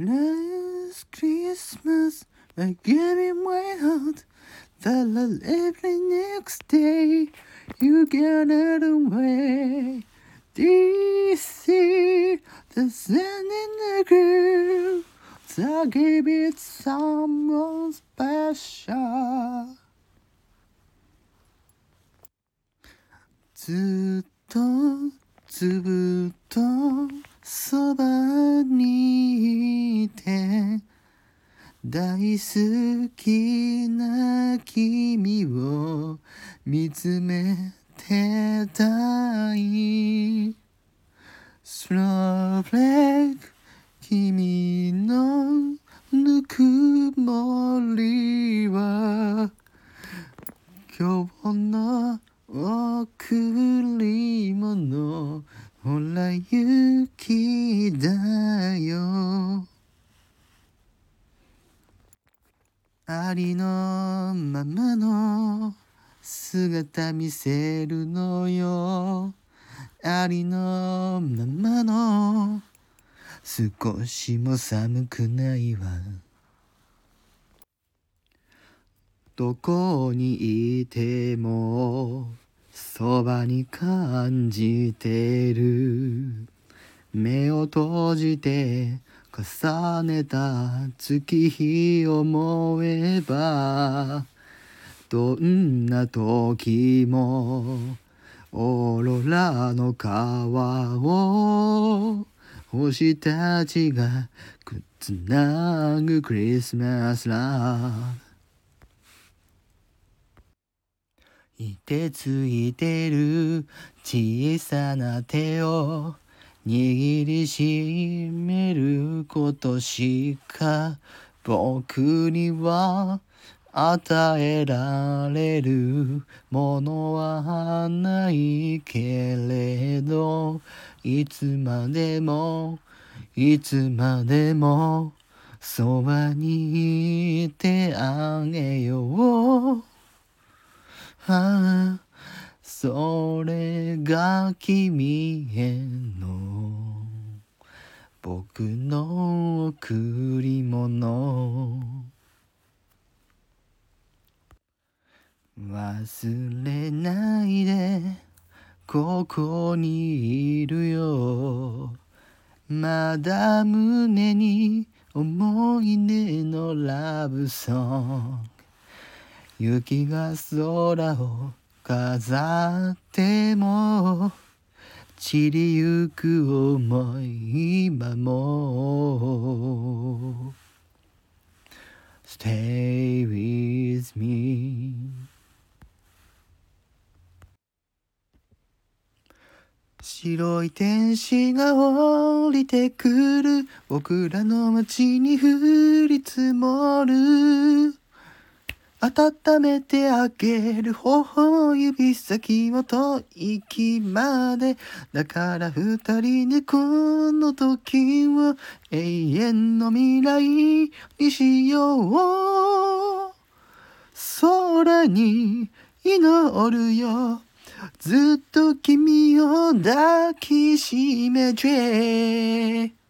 Last Christmas, I gave you my heart. That every next day, you get it away. This is the sun in the groove. So give it someone special. ずっとずっとそばにいて 大好きな君を見つめてたい。スローフレーク君のぬくもりは今日の贈り物ほら雪だよ。ありのままの姿見せるのよ。ありのままの少しも寒くないわ。どこにいてもそばに感じてる。目を閉じて重ねた月日を思えばどんな時もオーロラの川を星たちがくっつなぐクリスマスラブ。いてついてる小さな手を握りしめることしか僕には与えられるものはないけれどいつまでもいつまでもそばにいてあげよう、はあ、それが君へ僕の贈り物。忘れないでここにいるよ。まだ胸に思い出のラブソング。雪が空を飾っても散りゆく思い今も Stay with me. 白い天使が降りてくる。僕らの街に降り積もる。温めてあげる頬指先をと息まで。だから二人でこの時を永遠の未来にしよう。空に祈るよ。ずっと君を抱きしめて。